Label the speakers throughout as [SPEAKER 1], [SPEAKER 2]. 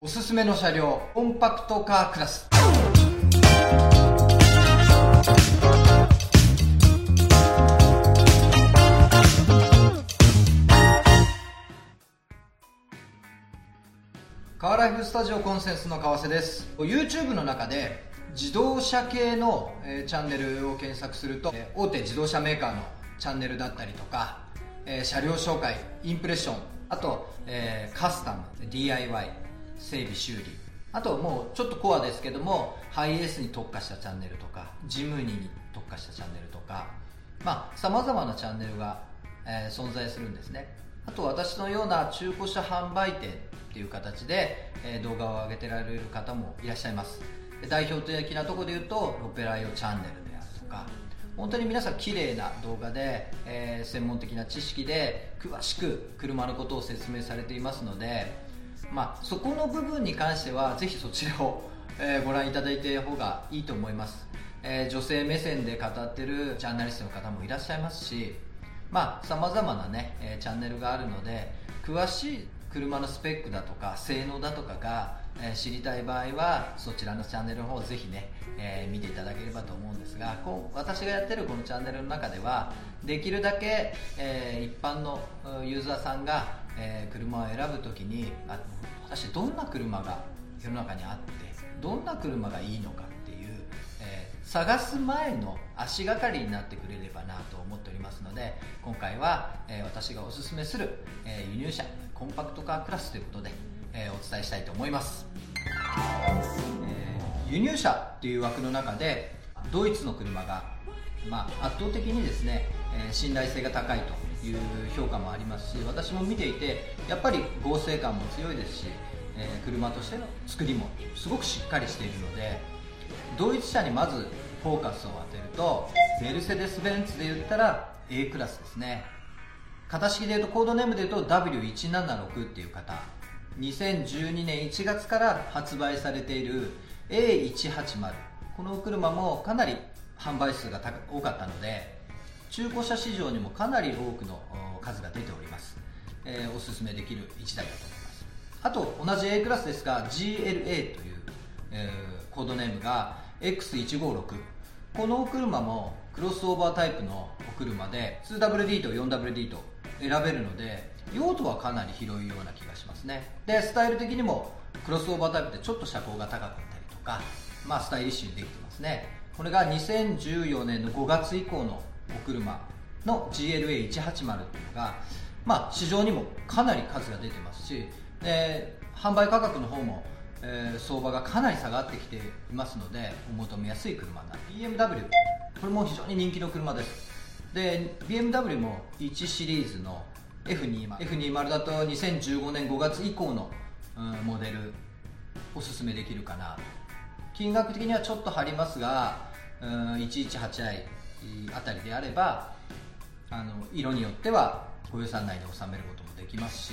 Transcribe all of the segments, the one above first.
[SPEAKER 1] おすすめの車両コンパクトカークラス。カーライフスタジオコンセンスの川瀬です。YouTube の中で自動車系の、えーチャンネルを検索すると、えー大手自動車メーカーのチャンネルだったりとか、えー車両紹介インプレッションあと、えーカスタム DIY 整備修理。あともうちょっとコアですけどもハイエースに特化したチャンネルとかジムニーに特化したチャンネルとかさまざまなチャンネルが、えー存在するんですね。あと私のような中古車販売店っていう形で、えー動画を上げてられる方もいらっしゃいます。代表的なとこで言うとロペライオチャンネルであるとか本当に皆さん綺麗な動画で、えー専門的な知識で詳しく車のことを説明されていますので、まあ、そこの部分に関してはぜひそちらを、えーご覧いただいた方がいいと思います、えー女性目線で語ってるジャーナリストの方もいらっしゃいますしまあさまざまなね、えーチャンネルがあるので詳しい車のスペックだとか性能だとかが、えー知りたい場合はそちらのチャンネルの方をぜひね、えー見ていただければと思うんですがこう私がやってるこのチャンネルの中ではできるだけ、えー一般のユーザーさんが、えー車を選ぶときにあ果たしてどんな車が世の中にあってどんな車がいいのかっていう、えー探す前の足がかりになってくれればなと思っておりますので今回は、えー私がおすすめする、え輸入車コンパクトカークラスということで、えお伝えしたいと思います、え輸入車っていう枠の中でドイツの車が、まあ、圧倒的にですね、え信頼性が高いという評価もありますし私も見ていてやっぱり合成感も強いですし、えー車としての作りもすごくしっかりしているのでドイツ車にまずフォーカスを当てるとメルセデス・ベンツで言ったら A クラスですね。型式で言うとコードネームで言うと W176 っていう型2012年1月から発売されている A180 この車もかなり販売数が多かったので中古車市場にもかなり多くの数が出ております、えーおすすめできる1台だと思います。あと同じ A クラスですが GLA という、えーコードネームが X156 このお車もクロスオーバータイプのお車で 2WD と 4WD と選べるので用途はかなり広いような気がしますね。でスタイル的にもクロスオーバータイプってちょっと車高が高かったりとかまあスタイリッシュにできてますね。これが2014年の5月以降のお車の GLA180 っていうのがまあ市場にもかなり数が出てますしで販売価格の方もえー相場がかなり下がってきていますのでお求めやすい車になる。BMW これも非常に人気の車です。で BMW も1シリーズの F20 F20 だと2015年5月以降の、うんモデルおすすめできるかな金額的にはちょっと張りますが、うん、118i あたりであればあの色によってはご予算内で収めることもできますし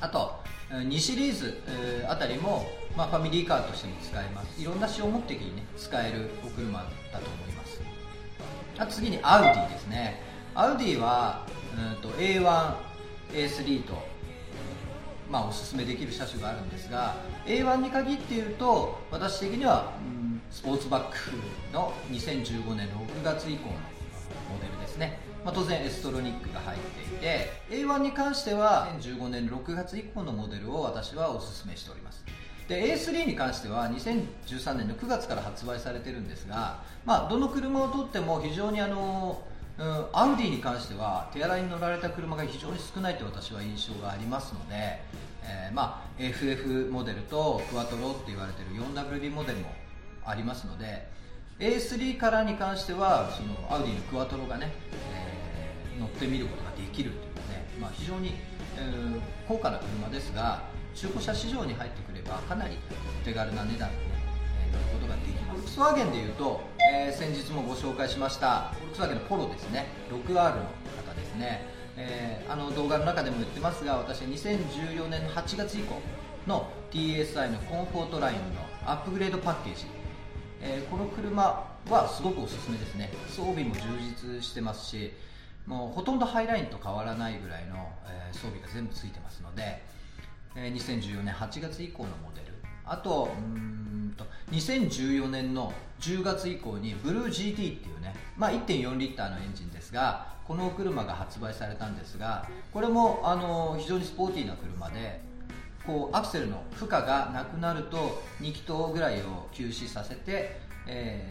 [SPEAKER 1] あと2シリーズあたりも、まあ、ファミリーカーとしても使えます。いろんな使用目的に、ね、使えるお車だと思います。あ次にアウディですね。アウディはうんと A1A3 とまあ、おすすめできる車種があるんですが A1 に限って言うと私的には、うんスポーツバックの2015年6月以降のモデルですね、まあ、当然エストロニックが入っていて A1 に関しては2015年6月以降のモデルを私はおすすめしております。で A3 に関しては2013年の9月から発売されてるんですが、まあ、どの車をとっても非常にあのうん、アウディに関しては手洗いに乗られた車が非常に少ないと私は印象がありますので、えーまあ、FF モデルとクワトロって言われてる 4WD モデルもありますので A3 からに関してはそのアウディのクワトロがね、えー乗ってみることができるというね、まあ、非常に、えー高価な車ですが中古車市場に入ってくればかなりお手軽な値段で、ね乗ることができます。フォルクスワーゲンでいうと、えー先日もご紹介しましたフォルクスワーゲンのポロですね。6R の方ですね、えーあの動画の中でも言ってますが私は2014年の8月以降の TSI のコンフォートラインのアップグレードパッケージえーこの車はすごくおすすめですね。装備も充実してますしもうほとんどハイラインと変わらないぐらいの、えー装備が全部ついてますのでえ2014年8月以降のモデル。あとうんと2014年の10月以降にブルー GT っていうね、まあ、1.4リッターのエンジンですがこの車が発売されたんですがこれもあの非常にスポーティーな車でこうアクセルの負荷がなくなると2気筒ぐらいを休止させて、え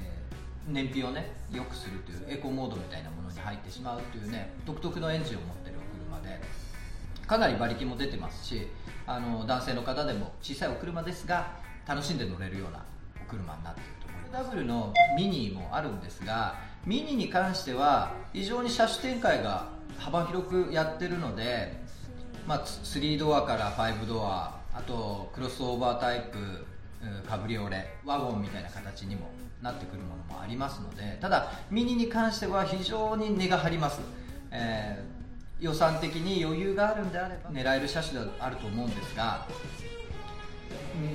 [SPEAKER 1] ー、燃費をね良くするというエコモードみたいなものに入ってしまうというね独特のエンジンを持ってるお車でかなり馬力も出てますしあの男性の方でも小さいお車ですが楽しんで乗れるようなお車になっていると思います。W のミニもあるんですがミニに関しては非常に車種展開が幅広くやってるので、まあ、3ドアから5ドアあとクロスオーバータイプカブリオレワゴンみたいな形にもなってくるものもありますのでただミニに関しては非常に値が張ります、えー、予算的に余裕があるんであれば狙える車種であると思うんですが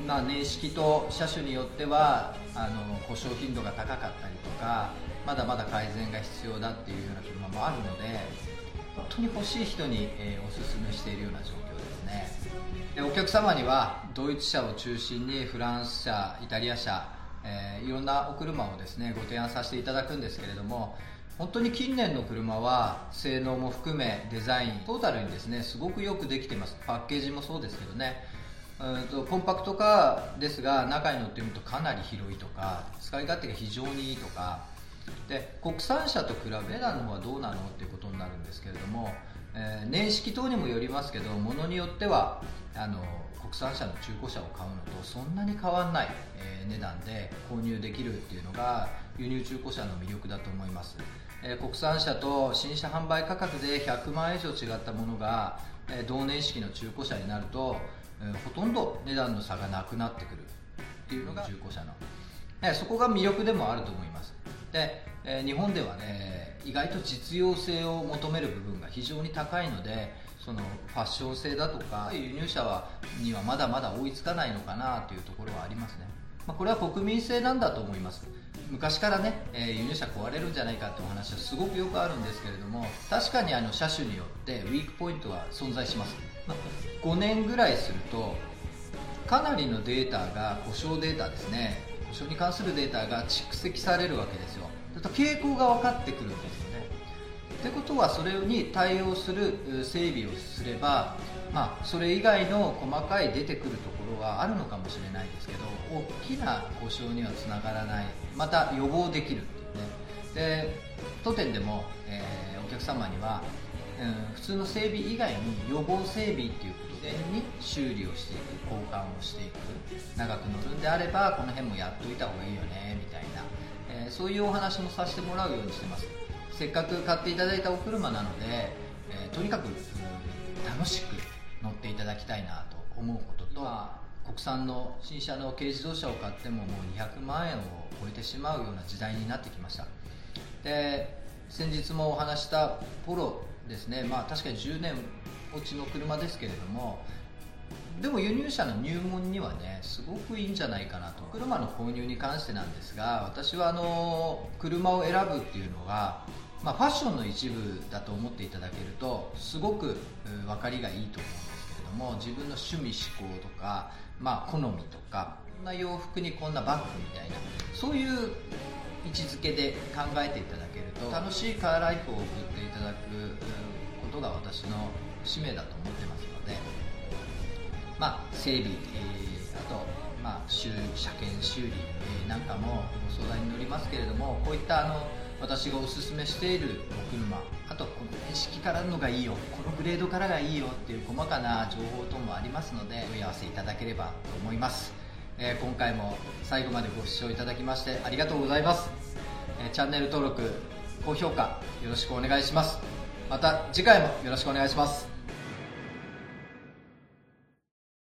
[SPEAKER 1] まあ、年式と車種によってはあの故障頻度が高かったりとかまだまだ改善が必要だっていうような車もあるので本当に欲しい人に、えー、おすすめしているような状況ですね。でお客様にはドイツ車を中心にフランス車イタリア車、えー、いろんなお車をですねご提案させていただくんですけれども本当に近年の車は性能も含めデザイントータルにですねすごくよくできてます。パッケージもそうですけどね。うんとコンパクトカーですが中に乗ってみるとかなり広いとか使い勝手が非常にいいとかで国産車と比べ値段のはどうなのっていうことになるんですけれども、えー、年式等にもよりますけどものによってはあの国産車の中古車を買うのとそんなに変わらない、えー、値段で購入できるっていうのが輸入中古車の魅力だと思います、えー、国産車と新車販売価格で100万円以上違ったものが、え同年式の中古車になると、えほとんど値段の差がなくなってくるっていうのが中古車の、えそこが魅力でもあると思います。で、えー、日本ではね意外と実用性を求める部分が非常に高いのでそのファッション性だとか輸入車はにはまだまだ追いつかないのかなというところはありますね、まあ、これは国民性なんだと思います。昔からね、えー、輸入車壊れるんじゃないかってお話はすごくよくあるんですけれども確かにあの車種によってウィークポイントは存在します、まあ、5年ぐらいするとかなりのデータが故障データですね書に関するデータが蓄積されるわけですよ傾向が分かってくるんですよねってことはそれに対応する整備をすれば、まあ、それ以外の細かい出てくるところはあるのかもしれないですけど大きな故障にはつながらないまた予防できるっていうねで当店でも、えー、お客様には、うん、普通の整備以外に予防整備っていうことでに修理をしていく交換をしていく長く乗るんであればこの辺もやっといた方がいいよねみたいな、えー、そういうお話もさせてもらうようにしてます。せっかく買っていただいたお車なので、えー、とにかく、楽しく乗っていただきたいなと思うこととは国産の新車の軽自動車を買ってももう200万円を超えてしまうような時代になってきました。で先日もお話したポロですね。まあ確かに10年落ちの車ですけれどもでも輸入車の入門にはねすごくいいんじゃないかなと。車の購入に関してなんですが私はあの車を選ぶっていうのが、まあ、ファッションの一部だと思っていただけるとすごく分かりがいいと思うんですけれども自分の趣味思考とか、まあ、好みとかこんな洋服にこんなバッグみたいなそういう位置づけで考えていただけると楽しいカーライフを送っていただくことが私の使命だと思ってますのでまあ、整備、えー、あと、まあ、車検修理、えー、なんかもご相談に乗りますけれどもこういったあの私がおすすめしているお車あとこの年式からのがいいよこのグレードからがいいよっていう細かな情報等もありますので問い合わせいただければと思います、えー、今回も最後までご視聴いただきましてありがとうございます、えー、チャンネル登録高評価よろしくお願いします。また次回もよろしくお願いします。